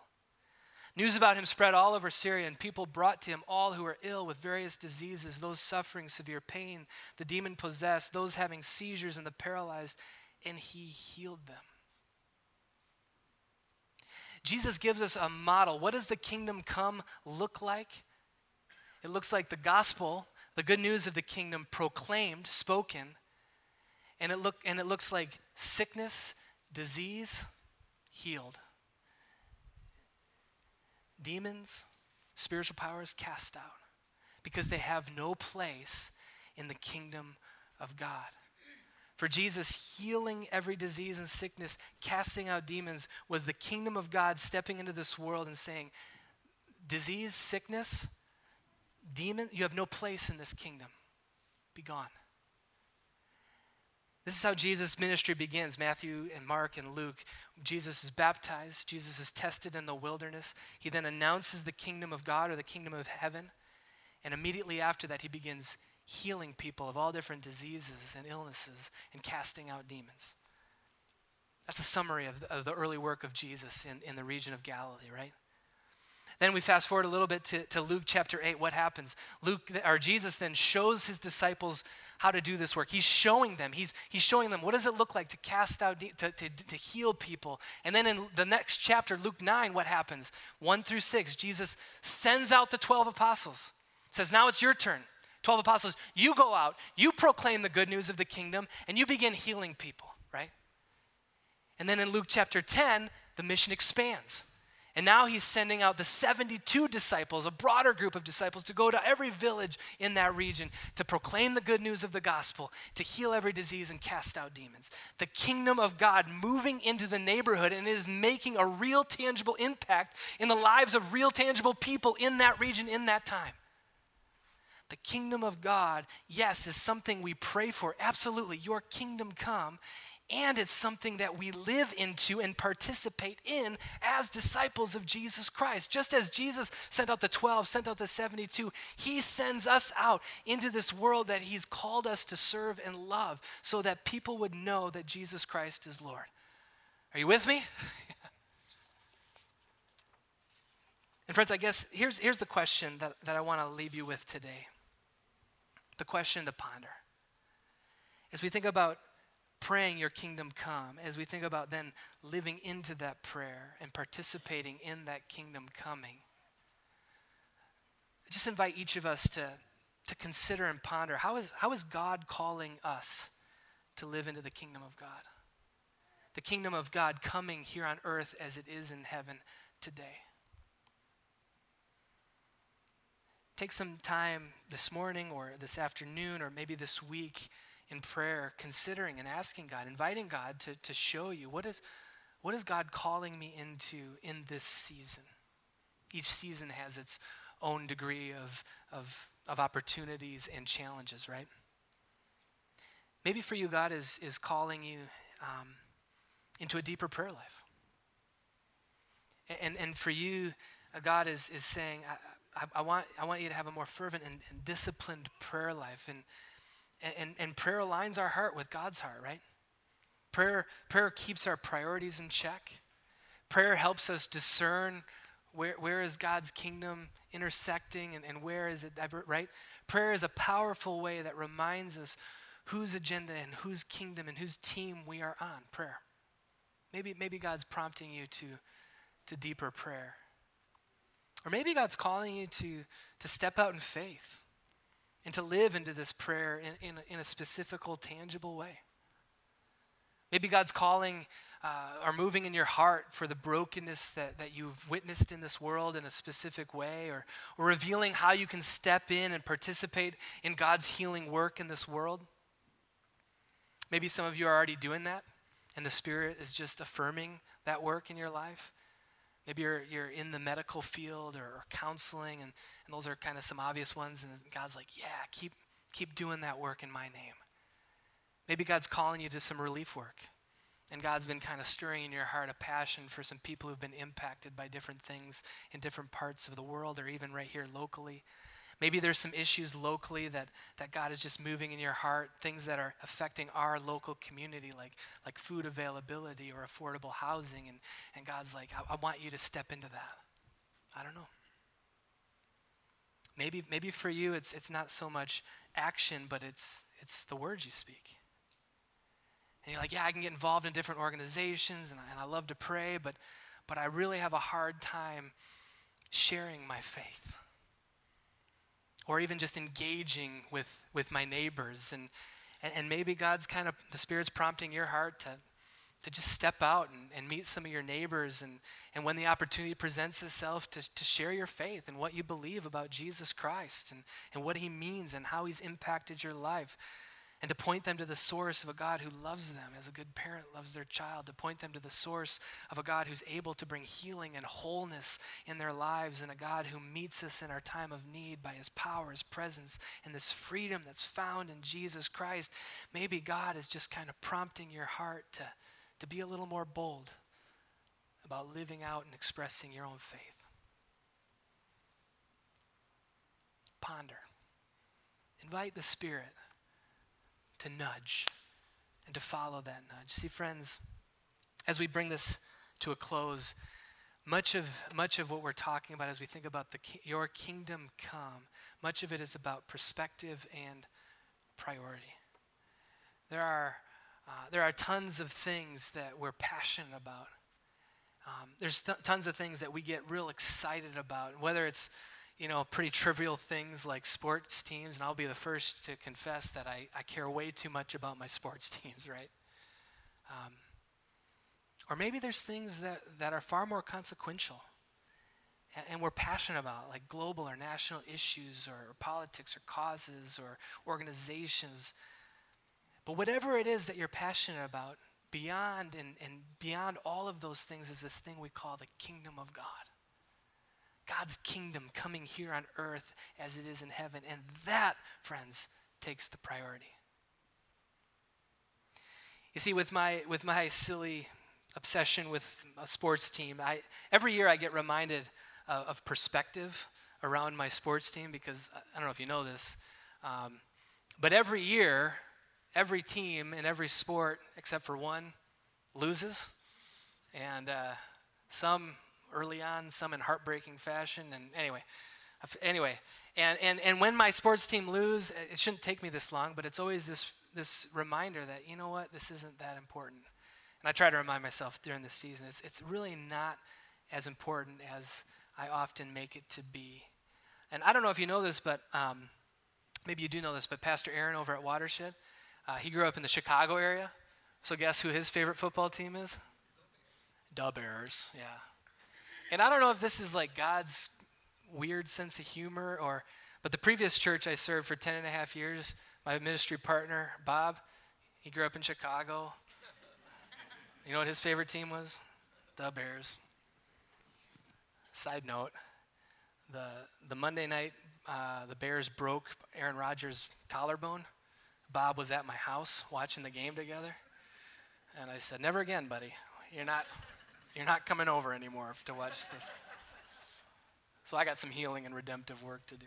News about him spread all over Syria, and people brought to him all who were ill with various diseases, those suffering severe pain, the demon possessed, those having seizures, and the paralyzed, and he healed them. Jesus gives us a model. What does the kingdom come look like? It looks like the gospel, the good news of the kingdom proclaimed, spoken, and it, look, and it looks like sickness, disease, healed demons, spiritual powers cast out because they have no place in the kingdom of God. For Jesus, healing every disease and sickness, casting out demons, was the kingdom of God stepping into this world and saying, Disease, sickness, demon, you have no place in this kingdom. Be gone. This is how Jesus' ministry begins Matthew and Mark and Luke. Jesus is baptized, Jesus is tested in the wilderness. He then announces the kingdom of God or the kingdom of heaven. And immediately after that, he begins healing people of all different diseases and illnesses and casting out demons. That's a summary of the, of the early work of Jesus in, in the region of Galilee, right? Then we fast forward a little bit to, to Luke chapter 8. What happens? Luke, or Jesus then shows his disciples how to do this work. He's showing them. He's, he's showing them what does it look like to cast out, to, to, to heal people. And then in the next chapter, Luke 9, what happens? 1 through 6, Jesus sends out the 12 apostles. Says, now it's your turn. 12 apostles, you go out, you proclaim the good news of the kingdom, and you begin healing people, right? And then in Luke chapter 10, the mission expands. And now he's sending out the 72 disciples, a broader group of disciples, to go to every village in that region to proclaim the good news of the gospel, to heal every disease and cast out demons. The kingdom of God moving into the neighborhood and is making a real tangible impact in the lives of real tangible people in that region in that time. The kingdom of God, yes, is something we pray for. Absolutely. Your kingdom come and it's something that we live into and participate in as disciples of Jesus Christ. Just as Jesus sent out the 12, sent out the 72, he sends us out into this world that he's called us to serve and love so that people would know that Jesus Christ is Lord. Are you with me? [laughs] and friends, I guess here's, here's the question that, that I want to leave you with today. The question to ponder. As we think about praying your kingdom come, as we think about then living into that prayer and participating in that kingdom coming, I just invite each of us to, to consider and ponder how is, how is God calling us to live into the kingdom of God? The kingdom of God coming here on earth as it is in heaven today. Take some time this morning or this afternoon or maybe this week in prayer, considering and asking God, inviting God to, to show you what is, what is God calling me into in this season. Each season has its own degree of, of, of opportunities and challenges, right? Maybe for you, God is, is calling you um, into a deeper prayer life. And, and for you, uh, God is, is saying, I, I, I, want, I want you to have a more fervent and, and disciplined prayer life. And, and, and prayer aligns our heart with God's heart, right? Prayer, prayer keeps our priorities in check. Prayer helps us discern where, where is God's kingdom intersecting and, and where is it divert, right? Prayer is a powerful way that reminds us whose agenda and whose kingdom and whose team we are on. Prayer. Maybe, maybe God's prompting you to, to deeper prayer. Or maybe God's calling you to, to step out in faith and to live into this prayer in, in, in a specific, tangible way. Maybe God's calling uh, or moving in your heart for the brokenness that, that you've witnessed in this world in a specific way, or, or revealing how you can step in and participate in God's healing work in this world. Maybe some of you are already doing that, and the Spirit is just affirming that work in your life. Maybe you're, you're in the medical field or, or counseling, and, and those are kind of some obvious ones. And God's like, yeah, keep, keep doing that work in my name. Maybe God's calling you to some relief work. And God's been kind of stirring in your heart a passion for some people who've been impacted by different things in different parts of the world or even right here locally. Maybe there's some issues locally that, that God is just moving in your heart, things that are affecting our local community, like, like food availability or affordable housing. And, and God's like, I, I want you to step into that. I don't know. Maybe, maybe for you, it's, it's not so much action, but it's, it's the words you speak. And you're like, yeah, I can get involved in different organizations and I, and I love to pray, but, but I really have a hard time sharing my faith or even just engaging with, with my neighbors. And, and, and maybe God's kind of, the Spirit's prompting your heart to, to just step out and, and meet some of your neighbors. And, and when the opportunity presents itself, to, to share your faith and what you believe about Jesus Christ and, and what he means and how he's impacted your life. And to point them to the source of a God who loves them as a good parent loves their child, to point them to the source of a God who's able to bring healing and wholeness in their lives, and a God who meets us in our time of need by his power, his presence, and this freedom that's found in Jesus Christ. Maybe God is just kind of prompting your heart to, to be a little more bold about living out and expressing your own faith. Ponder. Invite the Spirit to nudge and to follow that nudge. See, friends, as we bring this to a close, much of, much of what we're talking about as we think about the, your kingdom come, much of it is about perspective and priority. There are, uh, there are tons of things that we're passionate about. Um, there's th- tons of things that we get real excited about, whether it's you know, pretty trivial things like sports teams, and I'll be the first to confess that I, I care way too much about my sports [laughs] teams, right? Um, or maybe there's things that, that are far more consequential and, and we're passionate about, like global or national issues or politics or causes or organizations. But whatever it is that you're passionate about, beyond and, and beyond all of those things is this thing we call the kingdom of God. God's kingdom coming here on earth as it is in heaven. And that, friends, takes the priority. You see, with my, with my silly obsession with a sports team, I, every year I get reminded uh, of perspective around my sports team because I don't know if you know this, um, but every year, every team in every sport except for one loses. And uh, some early on, some in heartbreaking fashion. And anyway, anyway, and, and, and when my sports team lose, it shouldn't take me this long, but it's always this, this reminder that, you know what, this isn't that important. And I try to remind myself during the season, it's, it's really not as important as I often make it to be. And I don't know if you know this, but um, maybe you do know this, but Pastor Aaron over at Watershed, uh, he grew up in the Chicago area. So guess who his favorite football team is? The Bears, yeah. And I don't know if this is like God's weird sense of humor or, but the previous church I served for 10 and a half years, my ministry partner, Bob, he grew up in Chicago. You know what his favorite team was? The Bears. Side note, the, the Monday night uh, the Bears broke Aaron Rodgers' collarbone, Bob was at my house watching the game together. And I said, Never again, buddy. You're not, you're not coming over anymore to watch this. [laughs] So I got some healing and redemptive work to do.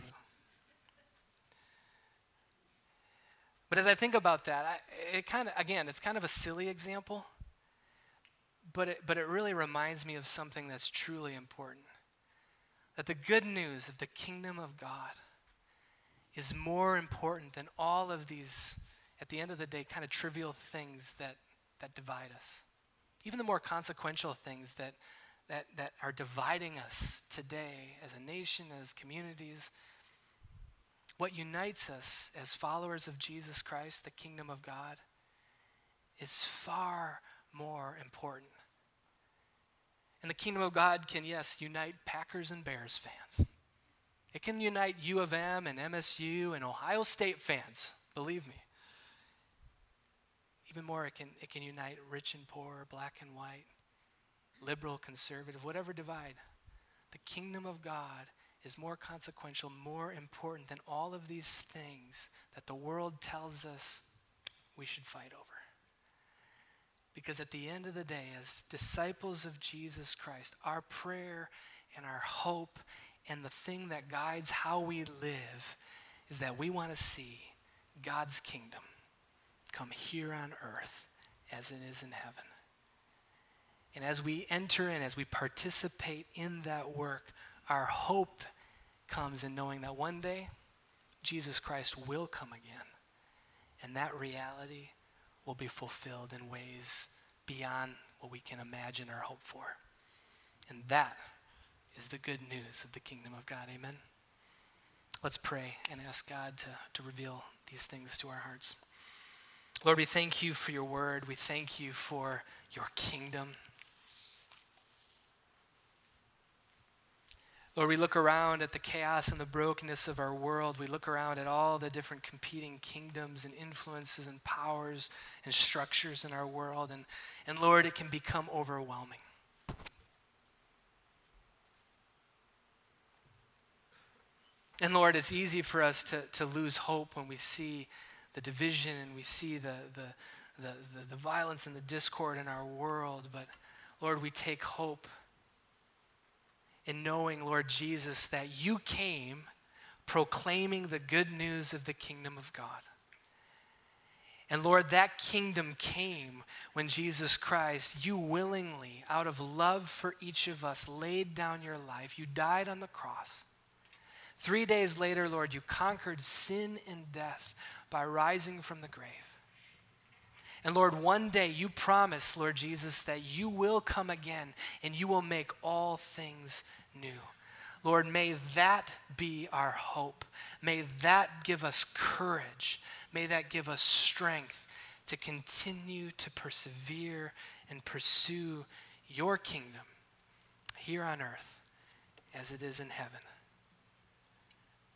But as I think about that, I, it kind of, again, it's kind of a silly example, but it, but it really reminds me of something that's truly important. That the good news of the kingdom of God is more important than all of these, at the end of the day, kind of trivial things that, that divide us even the more consequential things that, that, that are dividing us today as a nation, as communities. What unites us as followers of Jesus Christ, the kingdom of God, is far more important. And the kingdom of God can, yes, unite Packers and Bears fans. It can unite U of M and MSU and Ohio State fans, believe me. Even more, it can, it can unite rich and poor, black and white, liberal, conservative, whatever divide. The kingdom of God is more consequential, more important than all of these things that the world tells us we should fight over. Because at the end of the day, as disciples of Jesus Christ, our prayer and our hope and the thing that guides how we live is that we want to see God's kingdom come here on earth as it is in heaven. And as we enter in, as we participate in that work, our hope comes in knowing that one day Jesus Christ will come again. And that reality will be fulfilled in ways beyond what we can imagine or hope for. And that is the good news of the kingdom of God. Amen. Let's pray and ask God to, to reveal these things to our hearts. Lord, we thank you for your word. We thank you for your kingdom. Lord, we look around at the chaos and the brokenness of our world. We look around at all the different competing kingdoms and influences and powers and structures in our world. And, and Lord, it can become overwhelming. And Lord, it's easy for us to, to lose hope when we see the division and we see the, the, the, the, the violence and the discord in our world. But Lord, we take hope in knowing, Lord Jesus, that you came proclaiming the good news of the kingdom of God. And Lord, that kingdom came when Jesus Christ, you willingly, out of love for each of us, laid down your life. You died on the cross. Three days later, Lord, you conquered sin and death by rising from the grave. And Lord, one day you promise, Lord Jesus, that you will come again and you will make all things new. Lord, may that be our hope. May that give us courage. May that give us strength to continue to persevere and pursue your kingdom here on earth as it is in heaven.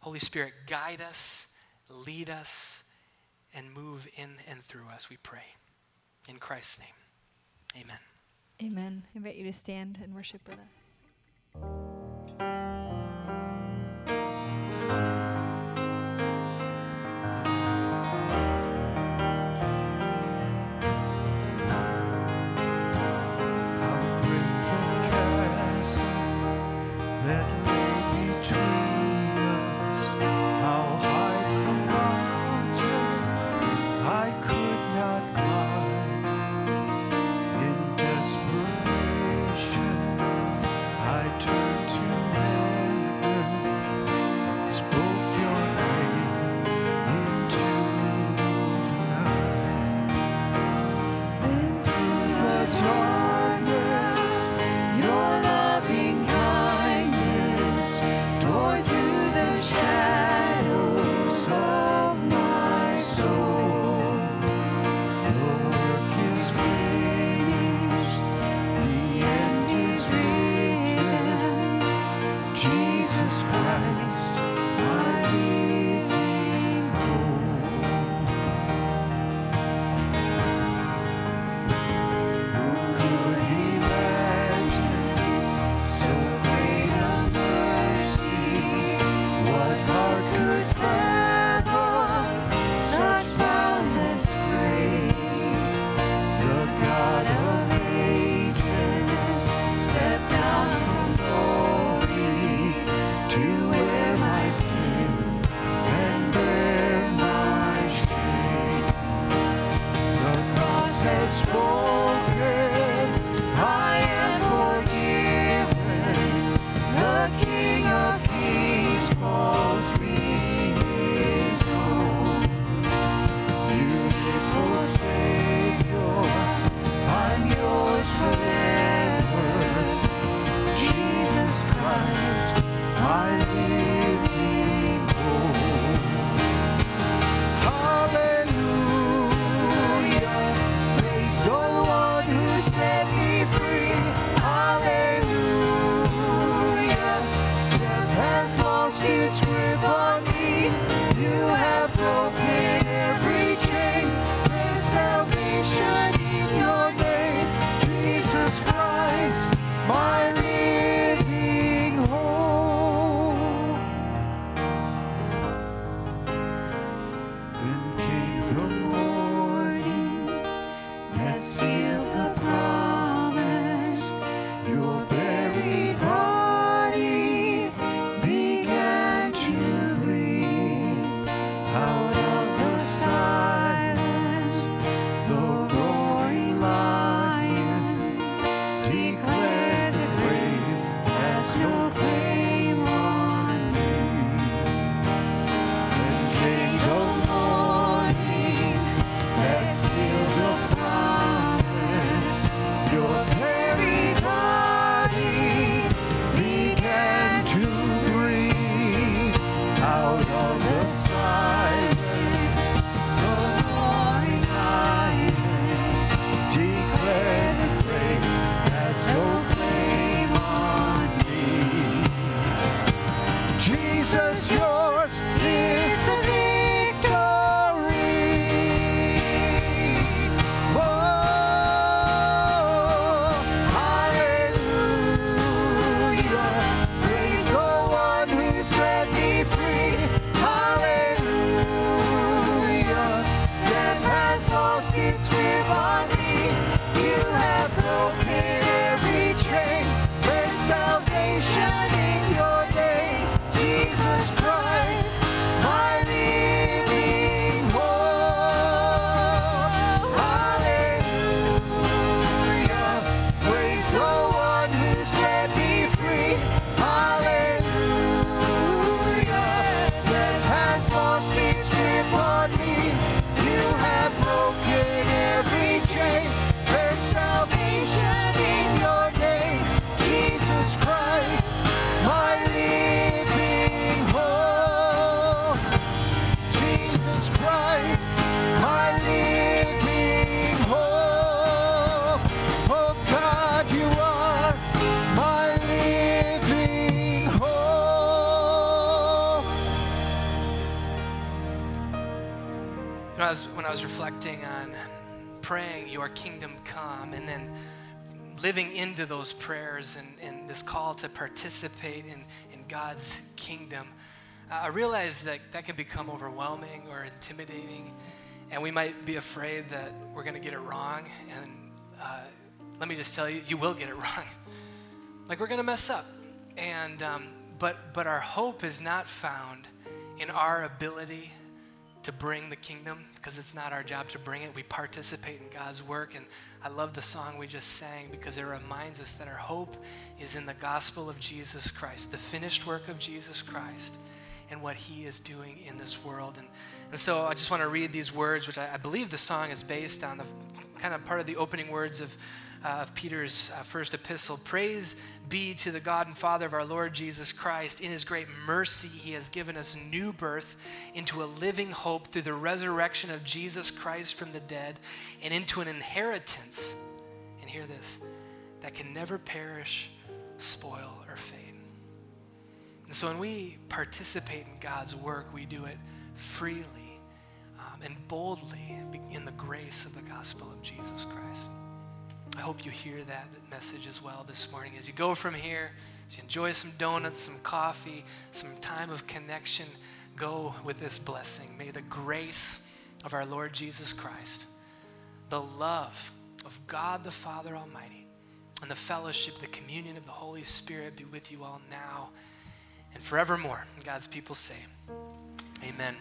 Holy Spirit, guide us, lead us, and move in and through us, we pray. In Christ's name, amen. Amen. I invite you to stand and worship with us. Jesus, yours is. Living into those prayers and, and this call to participate in, in God's kingdom, uh, I realize that that can become overwhelming or intimidating, and we might be afraid that we're going to get it wrong. And uh, let me just tell you, you will get it [laughs] wrong. like we're going to mess up, and um, but but our hope is not found in our ability to bring the kingdom because it's not our job to bring it. We participate in God's work. And I love the song we just sang because it reminds us that our hope is in the gospel of Jesus Christ, the finished work of Jesus Christ, and what he is doing in this world. And, and so I just want to read these words, which I, I believe the song is based on the kind of part of the opening words of of Peter's uh, first epistle. Praise be to the God and Father of our Lord Jesus Christ. In his great mercy, he has given us new birth into a living hope through the resurrection of Jesus Christ from the dead and into an inheritance. And hear this that can never perish, spoil, or fade. And so when we participate in God's work, we do it freely um, and boldly in the grace of the gospel of Jesus Christ. I hope you hear that message as well this morning. As you go from here, as you enjoy some donuts, some coffee, some time of connection, go with this blessing. May the grace of our Lord Jesus Christ, the love of God the Father Almighty, and the fellowship, the communion of the Holy Spirit be with you all now and forevermore. God's people say, Amen.